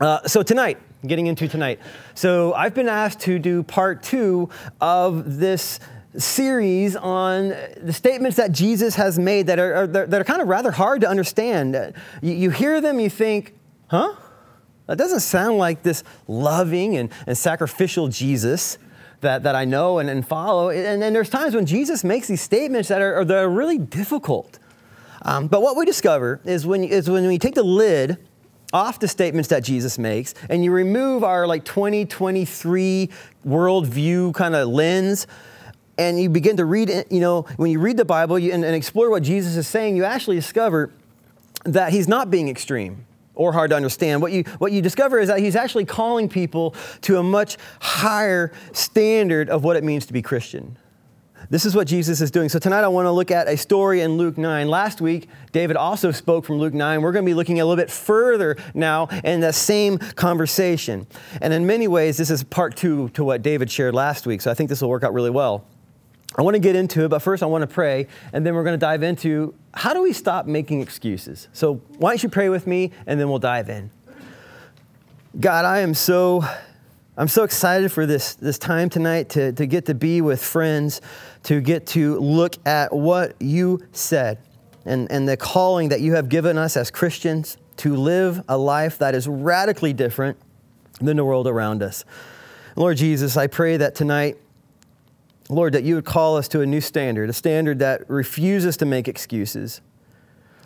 Uh, so tonight, getting into tonight. So I've been asked to do part two of this series on the statements that Jesus has made that are, are that are kind of rather hard to understand. You, you, hear them, you think, huh? That doesn't sound like this loving and, and sacrificial Jesus that, that I know and, and follow. And, and there's times when Jesus makes these statements that are, that are really difficult. Um, but what we discover is when, is when we take the lid off the statements that Jesus makes and you remove our like 2023 worldview kind of lens and you begin to read, you know, when you read the Bible and, and explore what Jesus is saying, you actually discover that he's not being extreme or hard to understand. What you, what you discover is that he's actually calling people to a much higher standard of what it means to be Christian. This is what Jesus is doing. So tonight I want to look at a story in Luke 9. Last week, David also spoke from Luke 9. We're going to be looking a little bit further now in the same conversation. And in many ways, this is part two to what David shared last week. So I think this will work out really well. I want to get into it, but first I want to pray, and then we're going to dive into how do we stop making excuses? So why don't you pray with me, and then we'll dive in. God, I am so I'm so excited for this, this time tonight to, to get to be with friends, to get to look at what you said and, and the calling that you have given us as Christians to live a life that is radically different than the world around us. Lord Jesus, I pray that tonight, Lord, that you would call us to a new standard, a standard that refuses to make excuses.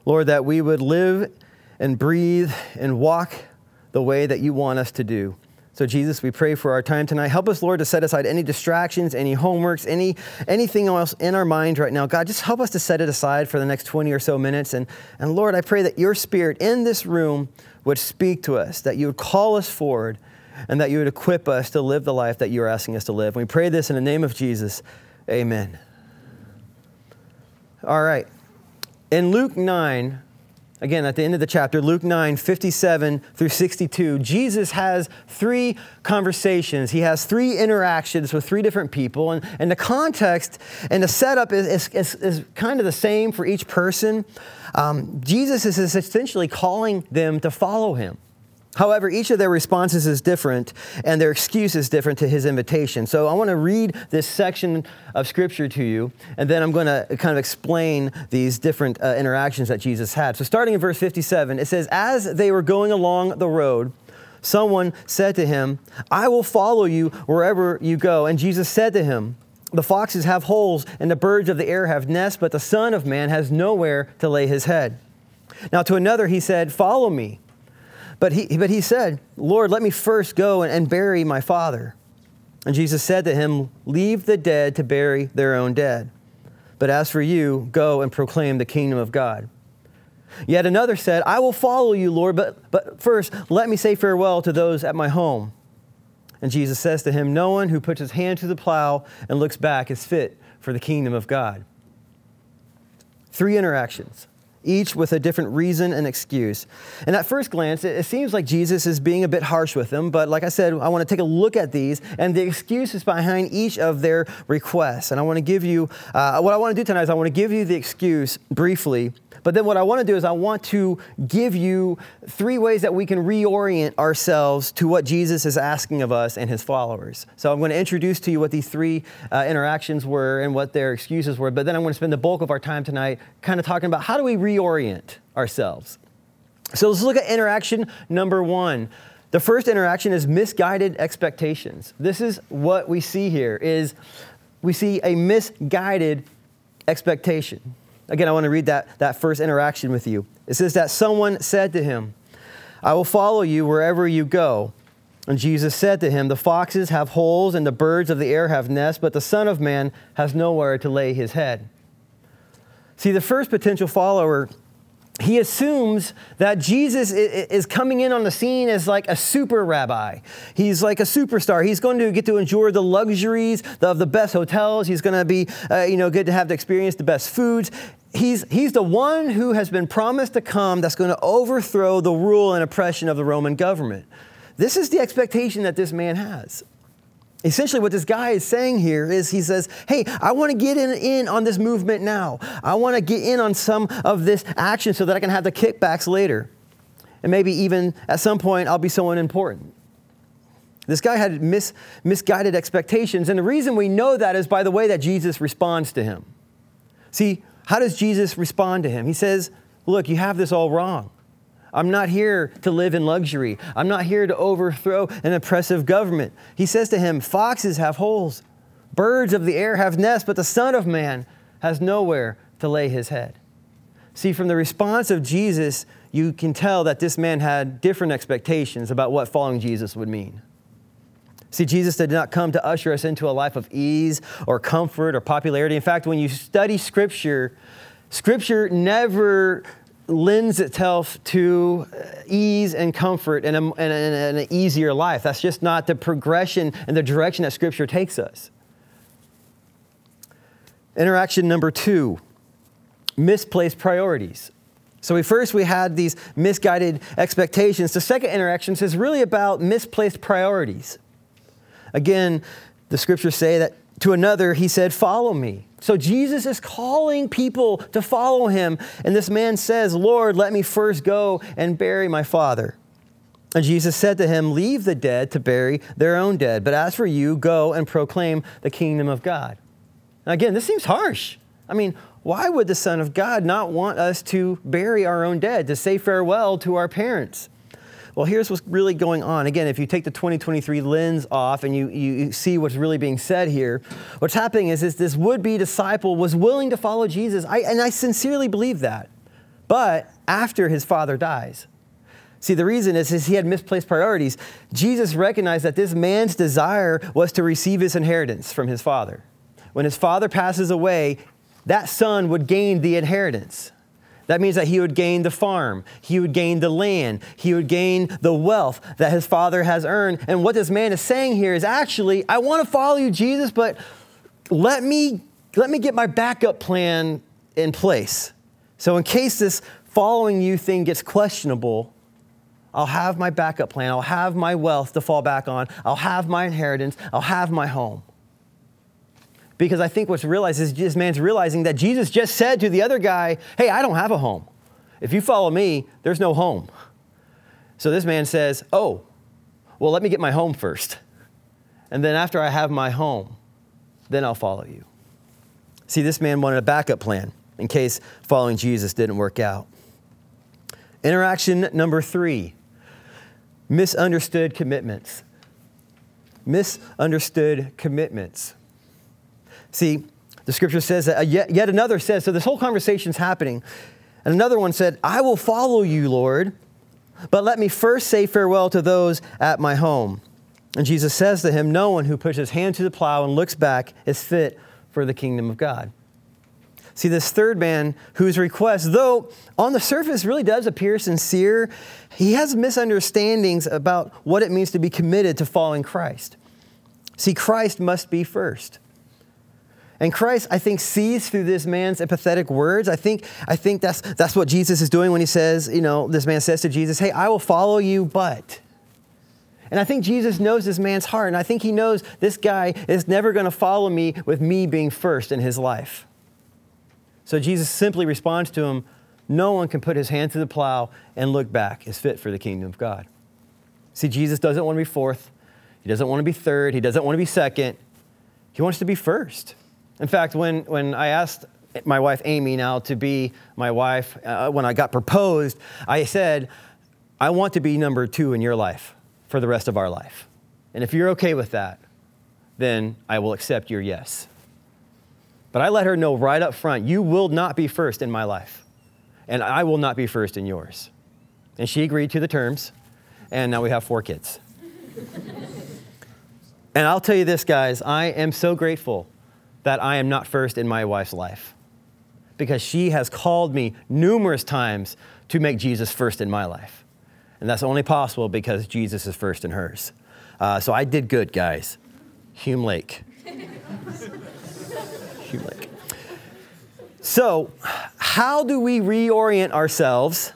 Lord, that we would live and breathe and walk the way that you want us to do. So, Jesus, we pray for our time tonight. Help us, Lord, to set aside any distractions, any homeworks, any, anything else in our mind right now. God, just help us to set it aside for the next 20 or so minutes. And, and Lord, I pray that your spirit in this room would speak to us, that you would call us forward, and that you would equip us to live the life that you are asking us to live. We pray this in the name of Jesus. Amen. All right. In Luke 9, again, at the end of the chapter, Luke 9, 57 through 62, Jesus has three conversations. He has three interactions with three different people. And, and the context and the setup is, is, is kind of the same for each person. Um, Jesus is essentially calling them to follow him. However, each of their responses is different and their excuse is different to his invitation. So I want to read this section of scripture to you, and then I'm going to kind of explain these different uh, interactions that Jesus had. So starting in verse 57, it says, As they were going along the road, someone said to him, I will follow you wherever you go. And Jesus said to him, The foxes have holes, and the birds of the air have nests, but the Son of Man has nowhere to lay his head. Now to another he said, Follow me. But he, but he said, Lord, let me first go and, and bury my father. And Jesus said to him, Leave the dead to bury their own dead. But as for you, go and proclaim the kingdom of God. Yet another said, I will follow you, Lord, but, but first let me say farewell to those at my home. And Jesus says to him, No one who puts his hand to the plow and looks back is fit for the kingdom of God. Three interactions each with a different reason and excuse. And at first glance, it, seems like Jesus is being a bit harsh with them, but like I said, I want to take a look at these and the excuses behind each of their requests. And I want to give you, uh, what I want to do tonight is I want to give you the excuse briefly but then what I want to do is I want to give you three ways that we can reorient ourselves to what Jesus is asking of us and his followers. So I'm going to introduce to you what these three uh, interactions were and what their excuses were. But then I'm going to spend the bulk of our time tonight kind of talking about how do we reorient ourselves. So let's look at interaction number one. The first interaction is misguided expectations. This is what we see here is we see a misguided expectation. Again, I want to read that, that first interaction with you. It says that someone said to him, I will follow you wherever you go. And Jesus said to him, The foxes have holes and the birds of the air have nests, but the Son of Man has nowhere to lay his head. See, the first potential follower he assumes that Jesus is coming in on the scene as like a super rabbi. He's like a superstar. He's going to get to enjoy the luxuries of the best hotels. He's going to be, uh, you know, good to have to experience the best foods. He's, he's the one who has been promised to come that's going to overthrow the rule and oppression of the Roman government. This is the expectation that this man has. Essentially, what this guy is saying here is he says, Hey, I want to get in, in on this movement now. I want to get in on some of this action so that I can have the kickbacks later. And maybe even at some point, I'll be someone important. This guy had mis- misguided expectations. And the reason we know that is by the way that Jesus responds to him. See, how does Jesus respond to him? He says, Look, you have this all wrong. I'm not here to live in luxury. I'm not here to overthrow an oppressive government. He says to him, Foxes have holes, birds of the air have nests, but the Son of Man has nowhere to lay his head. See, from the response of Jesus, you can tell that this man had different expectations about what following Jesus would mean. See, Jesus did not come to usher us into a life of ease or comfort or popularity. In fact, when you study Scripture, Scripture never lends itself to uh, ease and comfort and, a, and, and, an easier life. That's just not the progression and the direction that Scripture takes us. Interaction number two misplaced priorities. So we first we had these misguided expectations. The second interaction is really about misplaced priorities. Again, the scriptures say that to another he said, "Follow me." So Jesus is calling people to follow him, and this man says, "Lord, let me first go and bury my father." And Jesus said to him, Leave the dead to bury their own dead, but as for you, go and proclaim the kingdom of God. Now, again, this seems harsh. I mean, why would the Son of God not want us to bury our own dead, to say farewell to our parents? Well, here's what's really going on. Again, if you take the 2023 lens off and you, you see what's really being said here, what's happening is, is this would be disciple was willing to follow Jesus. I, and I sincerely believe that. But after his father dies, See, the reason is, is he had misplaced priorities. Jesus recognized that this man's desire was to receive his inheritance from his father. When his father passes away, that son would gain the inheritance. That means that he would gain the farm, he would gain the land, he would gain the wealth that his father has earned. And what this man is saying here is actually, I want to follow you, Jesus, but let me, let me get my backup plan in place. So, in case this following you thing gets questionable, I'll have my backup plan. I'll have my wealth to fall back on. I'll have my inheritance. I'll have my home. Because I think what's realized is this man's realizing that Jesus just said to the other guy, Hey, I don't have a home. If you follow me, there's no home. So this man says, Oh, well, let me get my home first. And then after I have my home, then I'll follow you. See, this man wanted a backup plan in case following Jesus didn't work out. Interaction number three misunderstood commitments. Misunderstood commitments. See, the scripture says that uh, yet, yet another says, so this whole conversation's happening. And another one said, I will follow you, Lord, but let me first say farewell to those at my home. And Jesus says to him, No one who puts his hand to the plow and looks back is fit for the kingdom of God. See, this third man whose request, though on the surface really does appear sincere, he has misunderstandings about what it means to be committed to following Christ. See, Christ must be first. And Christ, I think, sees through this man's empathetic words. I think, I think that's, that's what Jesus is doing when he says, you know, this man says to Jesus, Hey, I will follow you, but. And I think Jesus knows this man's heart. And I think he knows this guy is never going to follow me with me being first in his life. So Jesus simply responds to him No one can put his hand to the plow and look back is fit for the kingdom of God. See, Jesus doesn't want to be fourth, he doesn't want to be third, he doesn't want to be second, he wants to be first. In fact, when, when I asked my wife Amy now to be my wife, uh, when I got proposed, I said, I want to be number two in your life for the rest of our life. And if you're okay with that, then I will accept your yes. But I let her know right up front, you will not be first in my life, and I will not be first in yours. And she agreed to the terms, and now we have four kids. and I'll tell you this, guys, I am so grateful that I am not first in my wife's life because she has called me numerous times to make Jesus first in my life. And that's only possible because Jesus is first in hers. Uh, so I did good, guys. Hume Lake. Hume Lake. So, how do we reorient ourselves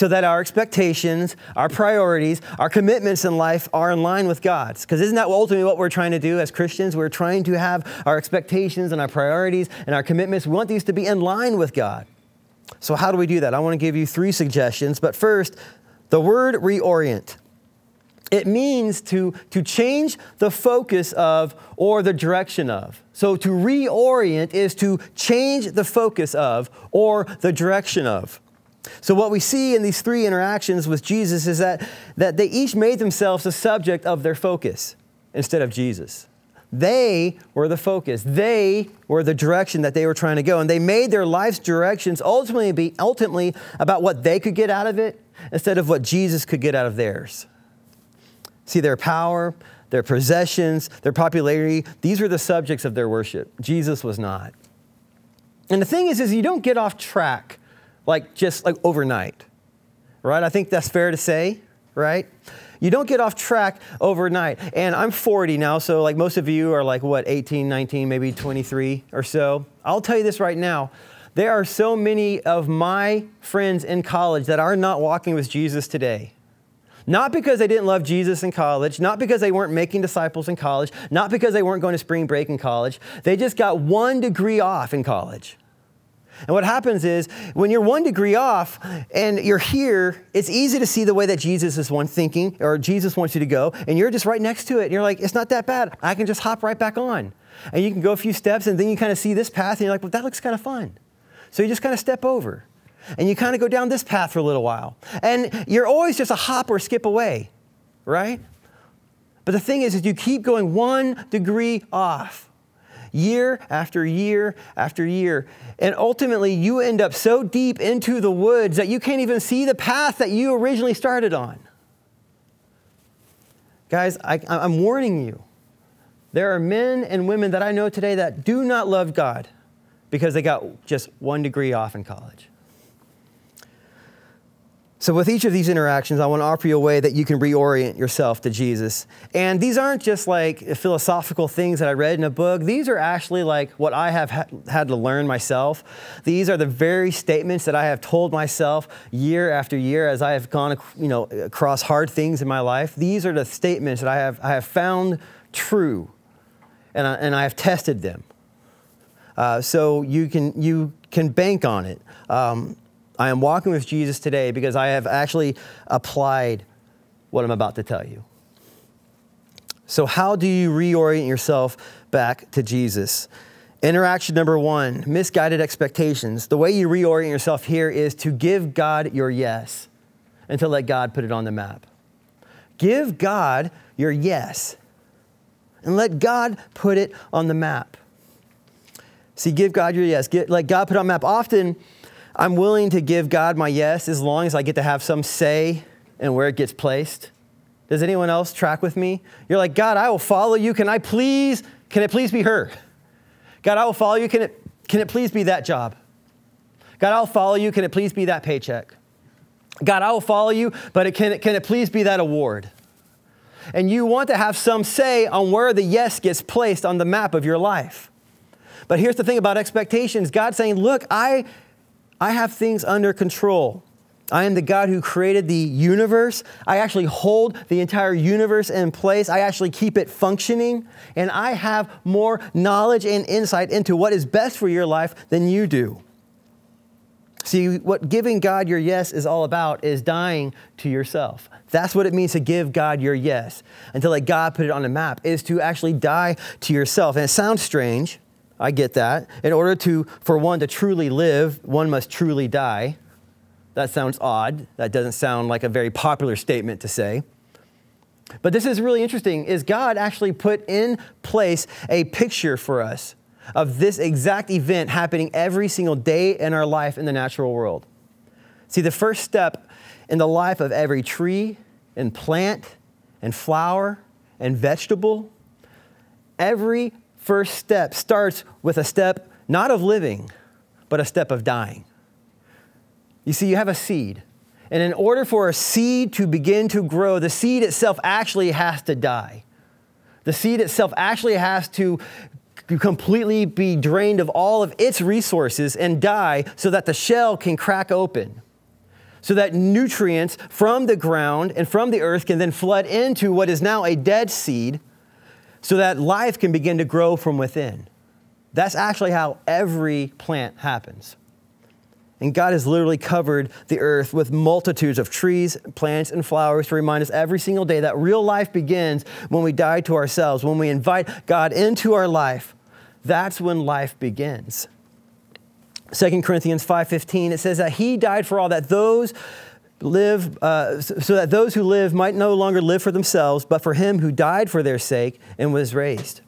so that our expectations, our priorities, our commitments in life are in line with God's. Because isn't that ultimately what we're trying to do as Christians? We're trying to have our expectations and our priorities and our commitments. We want these to be in line with God. So, how do we do that? I want to give you three suggestions. But first, The word reorient. It means to, to change the focus of or the direction of. So to reorient is to change the focus of or the direction of. So what we see in these three interactions with Jesus is that, that they each made themselves the subject of their focus instead of Jesus. They were the focus. They were the direction that they were trying to go. And they made their life's directions ultimately be ultimately about what they could get out of it instead of what Jesus could get out of theirs. See, their power, their possessions, their popularity, these were the subjects of their worship. Jesus was not. And the thing is, is you don't get off track like just like overnight, right? I think that's fair to say, right? You don't get off track overnight. And I'm 40 now, so like most of you are like what, 18, 19, maybe 23 or so. I'll tell you this right now. There are so many of my friends in college that are not walking with Jesus today. Not because they didn't love Jesus in college, not because they weren't making disciples in college, not because they weren't going to spring break in college. They just got one degree off in college. And what happens is when you're one degree off and you're here, it's easy to see the way that Jesus is one thinking or Jesus wants you to go, and you're just right next to it. And you're like, it's not that bad. I can just hop right back on. And you can go a few steps, and then you kind of see this path, and you're like, well, that looks kind of fun. So you just kind of step over and you kind of go down this path for a little while. And you're always just a hop or skip away, right? But the thing is, is you keep going one degree off year after year after year. And ultimately, you end up so deep into the woods that you can't even see the path that you originally started on. Guys, I, am warning you. There are men and women that I know today that do not love God because they got just one degree off in college. So, with each of these interactions, I want to offer you a way that you can reorient yourself to Jesus. And these aren't just like philosophical things that I read in a book. These are actually like what I have ha- had to learn myself. These are the very statements that I have told myself year after year as I have gone you know, across hard things in my life. These are the statements that I have, I have found true, and I, and I have tested them. Uh, so you can, you can bank on it. Um, I am walking with Jesus today because I have actually applied what I'm about to tell you. So, how do you reorient yourself back to Jesus? Interaction number one misguided expectations. The way you reorient yourself here is to give God your yes and to let God put it on the map. Give God your yes and let God put it on the map. See, give God your yes. Get, let God put on map. Often, I'm willing to give God my yes as long as I get to have some say in where it gets placed. Does anyone else track with me? You're like, God, I will follow you. Can I please, can it please be her? God, I will follow you. Can it, can it please be that job? God, I'll follow you. Can it please be that paycheck? God, I will follow you, but it, can, it, can it please be that award? And you want to have some say on where the yes gets placed on the map of your life. But here's the thing about expectations God's saying, Look, I I have things under control. I am the God who created the universe. I actually hold the entire universe in place. I actually keep it functioning. And I have more knowledge and insight into what is best for your life than you do. See, what giving God your yes is all about is dying to yourself. That's what it means to give God your yes and to let God put it on a map, is to actually die to yourself. And it sounds strange. I get that. In order to, for one to truly live, one must truly die. That sounds odd. That doesn't sound like a very popular statement to say. But this is really interesting is God actually put in place a picture for us of this exact event happening every single day in our life in the natural world. See, the first step in the life of every tree and plant and flower and vegetable, every first step starts with a step not of living, but a step of dying. You see, you have a seed. And in order for a seed to begin to grow, the seed itself actually has to die. The seed itself actually has to completely be drained of all of its resources and die so that the shell can crack open. So that nutrients from the ground and from the earth can then flood into what is now a dead seed so that life can begin to grow from within. That's actually how every plant happens. And God has literally covered the earth with multitudes of trees, plants, and flowers to remind us every single day that real life begins when we die to ourselves, when we invite God into our life. That's when life begins. 2 Corinthians 5:15 it says that he died for all that those live uh, so that those who live might no longer live for themselves but for him who died for their sake and was raised.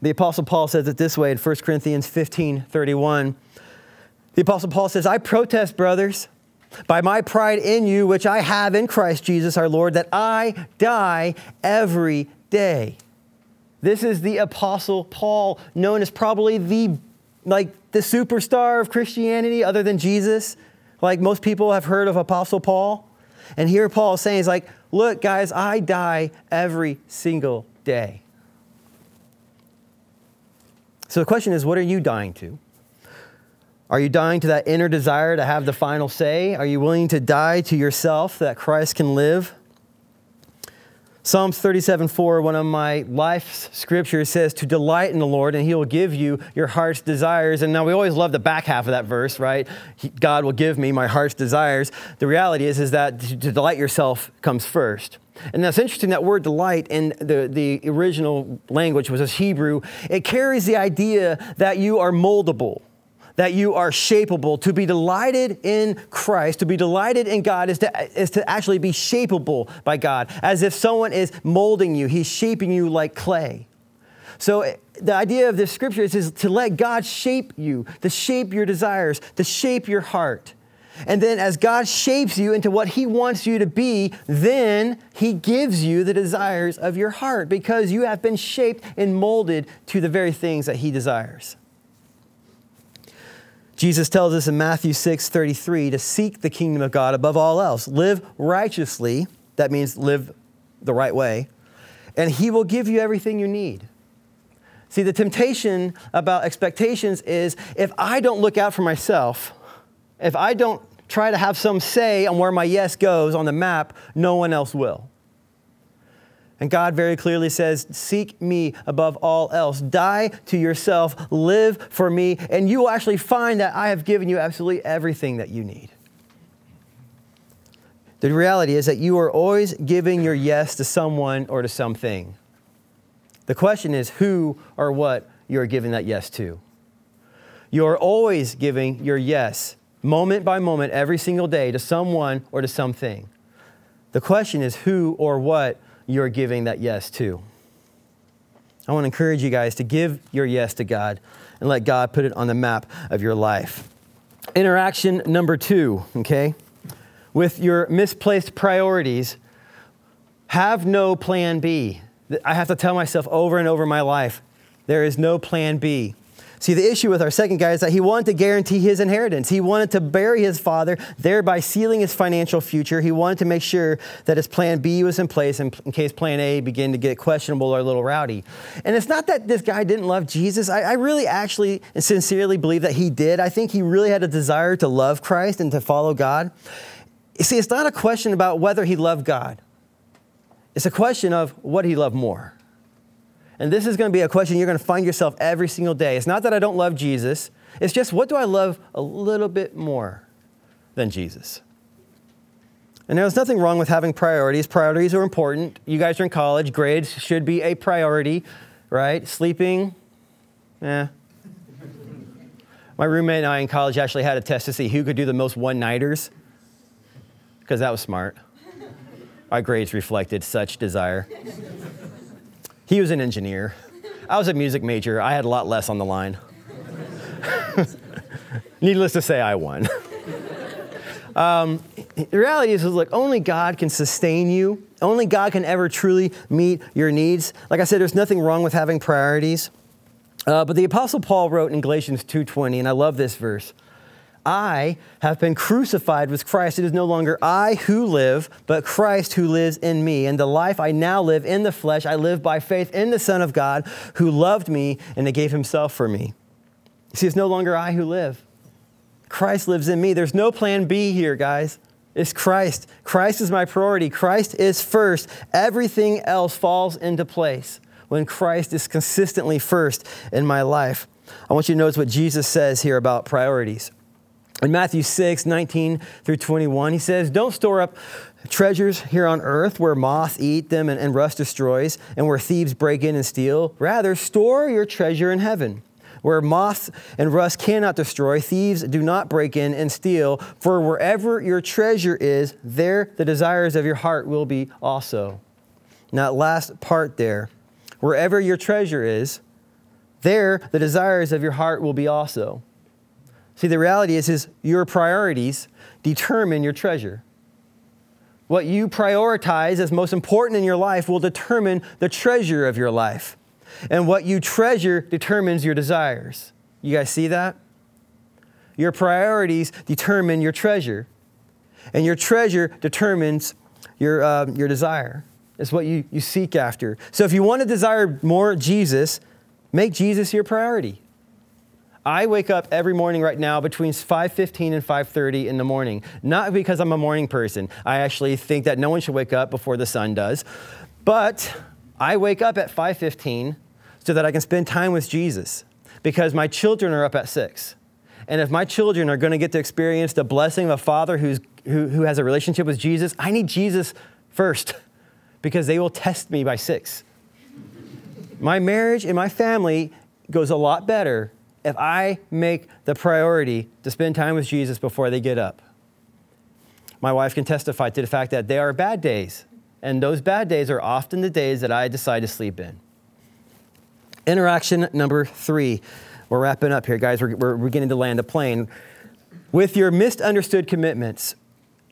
The Apostle Paul says it this way in 1 Corinthians 15 31. The Apostle Paul says, I protest, brothers, by my pride in you, which I have in Christ Jesus our Lord, that I die every day. This is the Apostle Paul, known as probably the like the superstar of Christianity other than Jesus. Like most people have heard of Apostle Paul. And here Paul is saying, he's like, look, guys, I die every single day. So the question is, what are you dying to? Are you dying to that inner desire to have the final say? Are you willing to die to yourself that Christ can live? Psalms 37 4, one of my life scriptures says, To delight in the Lord, and he will give you your heart's desires. And now we always love the back half of that verse, right? God will give me my heart's desires. The reality is, is that to delight yourself comes first. And that's interesting, that word delight in the, the original language was as Hebrew. It carries the idea that you are moldable, that you are shapeable. To be delighted in Christ, to be delighted in God is to, is to actually be shapeable by God, as if someone is molding you, He's shaping you like clay. So eh, the idea of this scripture is, is to let God shape you, to shape your desires, to shape your heart. And then, as God shapes you into what He wants you to be, then He gives you the desires of your heart because you have been shaped and molded to the very things that He desires. Jesus tells us in Matthew 6 33 to seek the kingdom of God above all else. Live righteously, that means live the right way, and He will give you everything you need. See, the temptation about expectations is if I don't look out for myself, if I don't try to have some say on where my yes goes on the map, no one else will. And God very clearly says, Seek me above all else. Die to yourself, live for me, and you will actually find that I have given you absolutely everything that you need. The reality is that you are always giving your yes to someone or to something. The question is who or what you are giving that yes to. You are always giving your yes moment by moment, every single day, to someone or to something. The question is who or what you're giving that yes to. I want to encourage you guys to give your yes to God and let God put it on the map of your life. Interaction number two, okay? With your misplaced priorities, have no plan B. I have to tell myself over and over in my life there is no plan B. See, the issue with our second guy is that he wanted to guarantee his inheritance. He wanted to bury his father, thereby sealing his financial future. He wanted to make sure that his plan B was in place in, in case plan A began to get questionable or a little rowdy. And it's not that this guy didn't love Jesus. I, I really actually and sincerely believe that he did. I think he really had a desire to love Christ and to follow God. You see, it's not a question about whether he loved God. It's a question of what he loved more. And this is going to be a question you're going to find yourself every single day. It's not that I don't love Jesus, it's just what do I love a little bit more than Jesus? And there's nothing wrong with having priorities. Priorities are important. You guys are in college, grades should be a priority, right? Sleeping, eh. My roommate and I in college actually had a test to see who could do the most one nighters, because that was smart. Our grades reflected such desire. He was an engineer. I was a music major. I had a lot less on the line. Needless to say, I won. um, the reality is, is, look, only God can sustain you. Only God can ever truly meet your needs. Like I said, there's nothing wrong with having priorities. Uh, but the Apostle Paul wrote in Galatians 2.20, and I love this verse. I have been crucified with Christ. It is no longer I who live, but Christ who lives in me. And the life I now live in the flesh, I live by faith in the Son of God who loved me and gave himself for me. See, it's no longer I who live. Christ lives in me. There's no plan B here, guys. It's Christ. Christ is my priority. Christ is first. Everything else falls into place when Christ is consistently first in my life. I want you to notice what Jesus says here about priorities. In Matthew 6, 19 through 21, he says, Don't store up treasures here on earth where moths eat them and, and rust destroys, and where thieves break in and steal. Rather, store your treasure in heaven where moths and rust cannot destroy, thieves do not break in and steal. For wherever your treasure is, there the desires of your heart will be also. Now, that last part there, wherever your treasure is, there the desires of your heart will be also. See, the reality is, is your priorities determine your treasure. What you prioritize as most important in your life will determine the treasure of your life. And what you treasure determines your desires. You guys see that? Your priorities determine your treasure. And your treasure determines your, uh, your desire. It's what you, you seek after. So if you want to desire more Jesus, make Jesus your priority. I wake up every morning right now between 5:15 and 5:30 in the morning. Not because I'm a morning person. I actually think that no one should wake up before the sun does. But I wake up at 5:15 so that I can spend time with Jesus because my children are up at 6. And if my children are going to get to experience the blessing of a father who's, who, who has a relationship with Jesus, I need Jesus first because they will test me by 6. my marriage and my family goes a lot better if I make the priority to spend time with Jesus before they get up. My wife can testify to the fact that they are bad days, and those bad days are often the days that I decide to sleep in. Interaction number three. We're wrapping up here, guys. We're, we're beginning to land the plane. With your misunderstood commitments,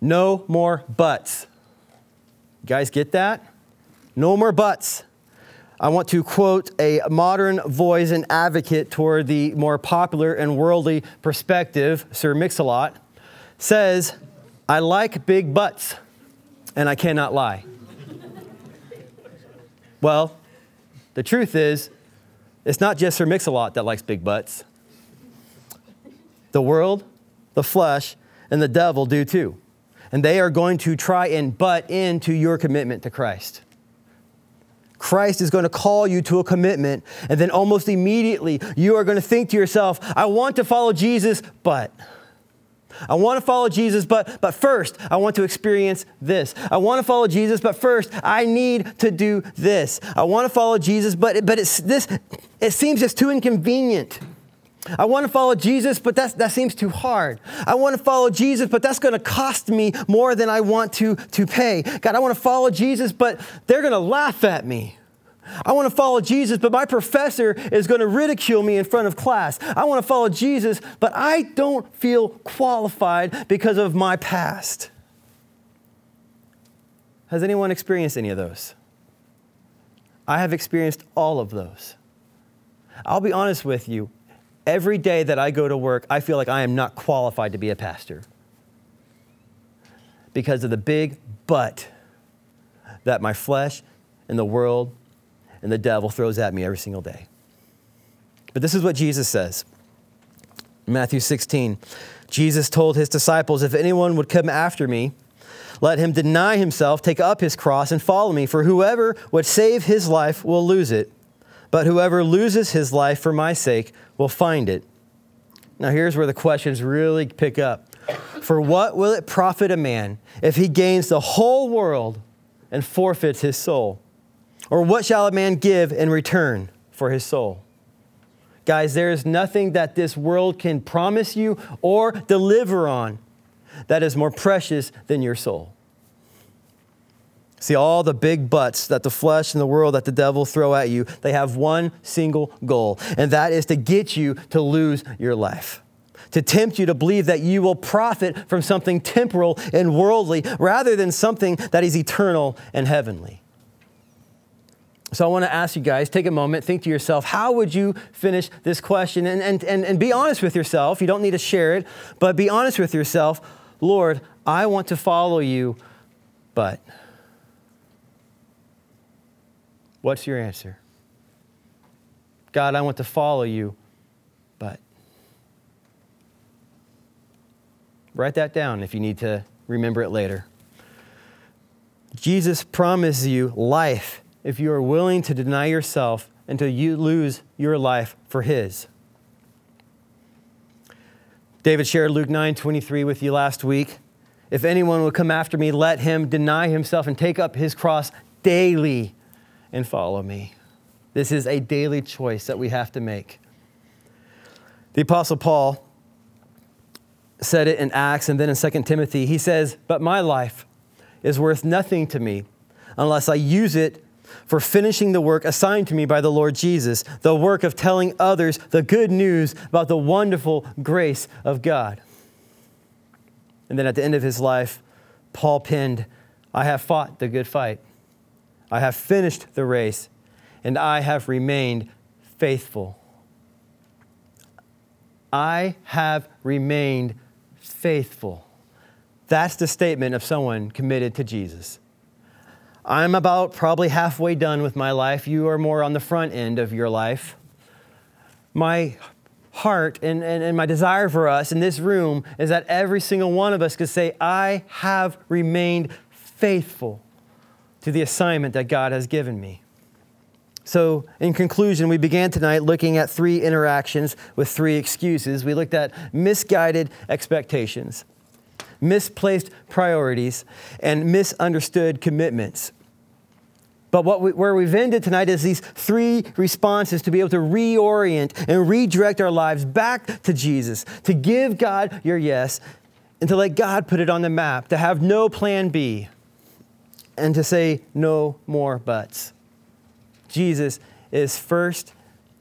no more buts. You guys get that? No more buts. I want to quote a modern voice and advocate toward the more popular and worldly perspective, Sir Mix-a-Lot, says, I like big butts, and I cannot lie. well, the truth is, it's not just Sir Mix-a-Lot that likes big butts. The world, the flesh, and the devil do too. And they are going to try and butt into your commitment to Christ. Christ is going to call you to a commitment, and then almost immediately you are going to think to yourself, I want to follow Jesus, but. I want to follow Jesus, but, but first, I want to experience this. I want to follow Jesus, but first, I need to do this. I want to follow Jesus, but, but it's this, it seems just too inconvenient. I want to follow Jesus, but that's, that seems too hard. I want to follow Jesus, but that's going to cost me more than I want to, to pay. God, I want to follow Jesus, but they're going to laugh at me. I want to follow Jesus, but my professor is going to ridicule me in front of class. I want to follow Jesus, but I don't feel qualified because of my past. Has anyone experienced any of those? I have experienced all of those. I'll be honest with you. Every day that I go to work, I feel like I am not qualified to be a pastor because of the big but that my flesh and the world and the devil throws at me every single day. But this is what Jesus says. Matthew 16, Jesus told his disciples, If anyone would come after me, let him deny himself, take up his cross, and follow me. For whoever would save his life will lose it, but whoever loses his life for my sake will find it. Now, here's where the questions really pick up. For what will it profit a man if he gains the whole world and forfeits his soul? Or what shall a man give in return for his soul? Guys, there is nothing that this world can promise you or deliver on that is more precious than your soul. See, all the big butts that the flesh and the world that the devil throw at you, they have one single goal, and that is to get you to lose your life. To tempt you to believe that you will profit from something temporal and worldly rather than something that is eternal and heavenly. So I want to ask you guys, take a moment, think to yourself, how would you finish this question? And, and, and, and be honest with yourself. You don't need to share it, but be honest with yourself. Lord, I want to follow you, but. What's your answer? God, I want to follow you, but. Write that down if you need to remember it later. Jesus promises you life if you are willing to deny yourself until you lose your life for His. David shared Luke 9 23 with you last week. If anyone will come after me, let him deny himself and take up his cross daily and follow me. This is a daily choice that we have to make. The Apostle Paul said it in Acts and then in 2 Timothy. He says, But my life is worth nothing to me unless I use it for finishing the work assigned to me by the Lord Jesus, the work of telling others the good news about the wonderful grace of God. And then at the end of his life, Paul penned, I have fought the good fight. I have finished the race, and I have remained faithful. I have remained faithful. That's the statement of someone committed to Jesus. I'm about probably halfway done with my life. You are more on the front end of your life. My heart and, and, and, my desire for us in this room is that every single one of us could say, I have remained faithful to the assignment that God has given me. So, in conclusion, we began tonight looking at three interactions with three excuses. We looked at misguided expectations misplaced priorities, and misunderstood commitments. But what we, where we've ended tonight is these three responses to be able to reorient and redirect our lives back to Jesus, to give God your yes, and to let God put it on the map, to have no plan B, and to say no more buts. Jesus is first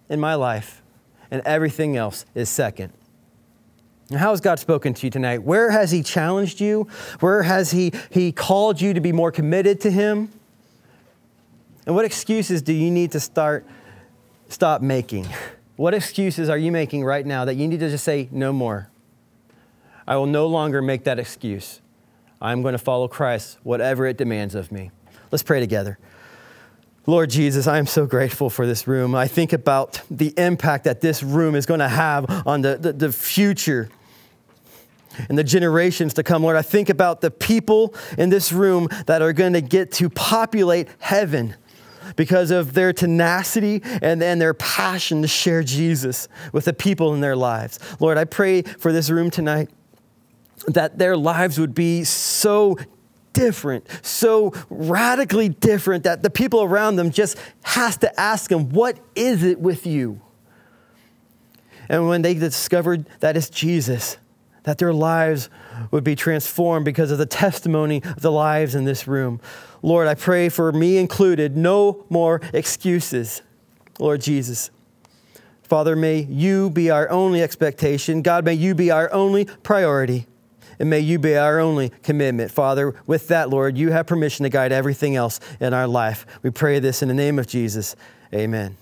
in my life, and everything else is second. How has God spoken to you tonight? Where has He challenged you? Where has He, he called you to be more committed to Him? And what excuses do you need to start stop making? What excuses are you making right now that you need to just say no more? I will no longer make that excuse. I'm going to follow Christ, whatever it demands of me. Let's pray together. Lord Jesus, I am so grateful for this room. I think about the impact that this room is going to have on the, the, the future and the generations to come. Lord, I think about the people in this room that are going to get to populate heaven because of their tenacity and, and their passion to share Jesus with the people in their lives. Lord, I pray for this room tonight that their lives would be so different, so radically different that the people around them just has to ask them, what is it with you? And when they discovered that it's Jesus, that their lives would be transformed because of the testimony of the lives in this room. Lord, I pray for me included, no more excuses, Lord Jesus. Father, may you be our only expectation. God, may you be our only priority. And may you be our only commitment. Father, with that, Lord, you have permission to guide everything else in our life. We pray this in the name of Jesus. Amen.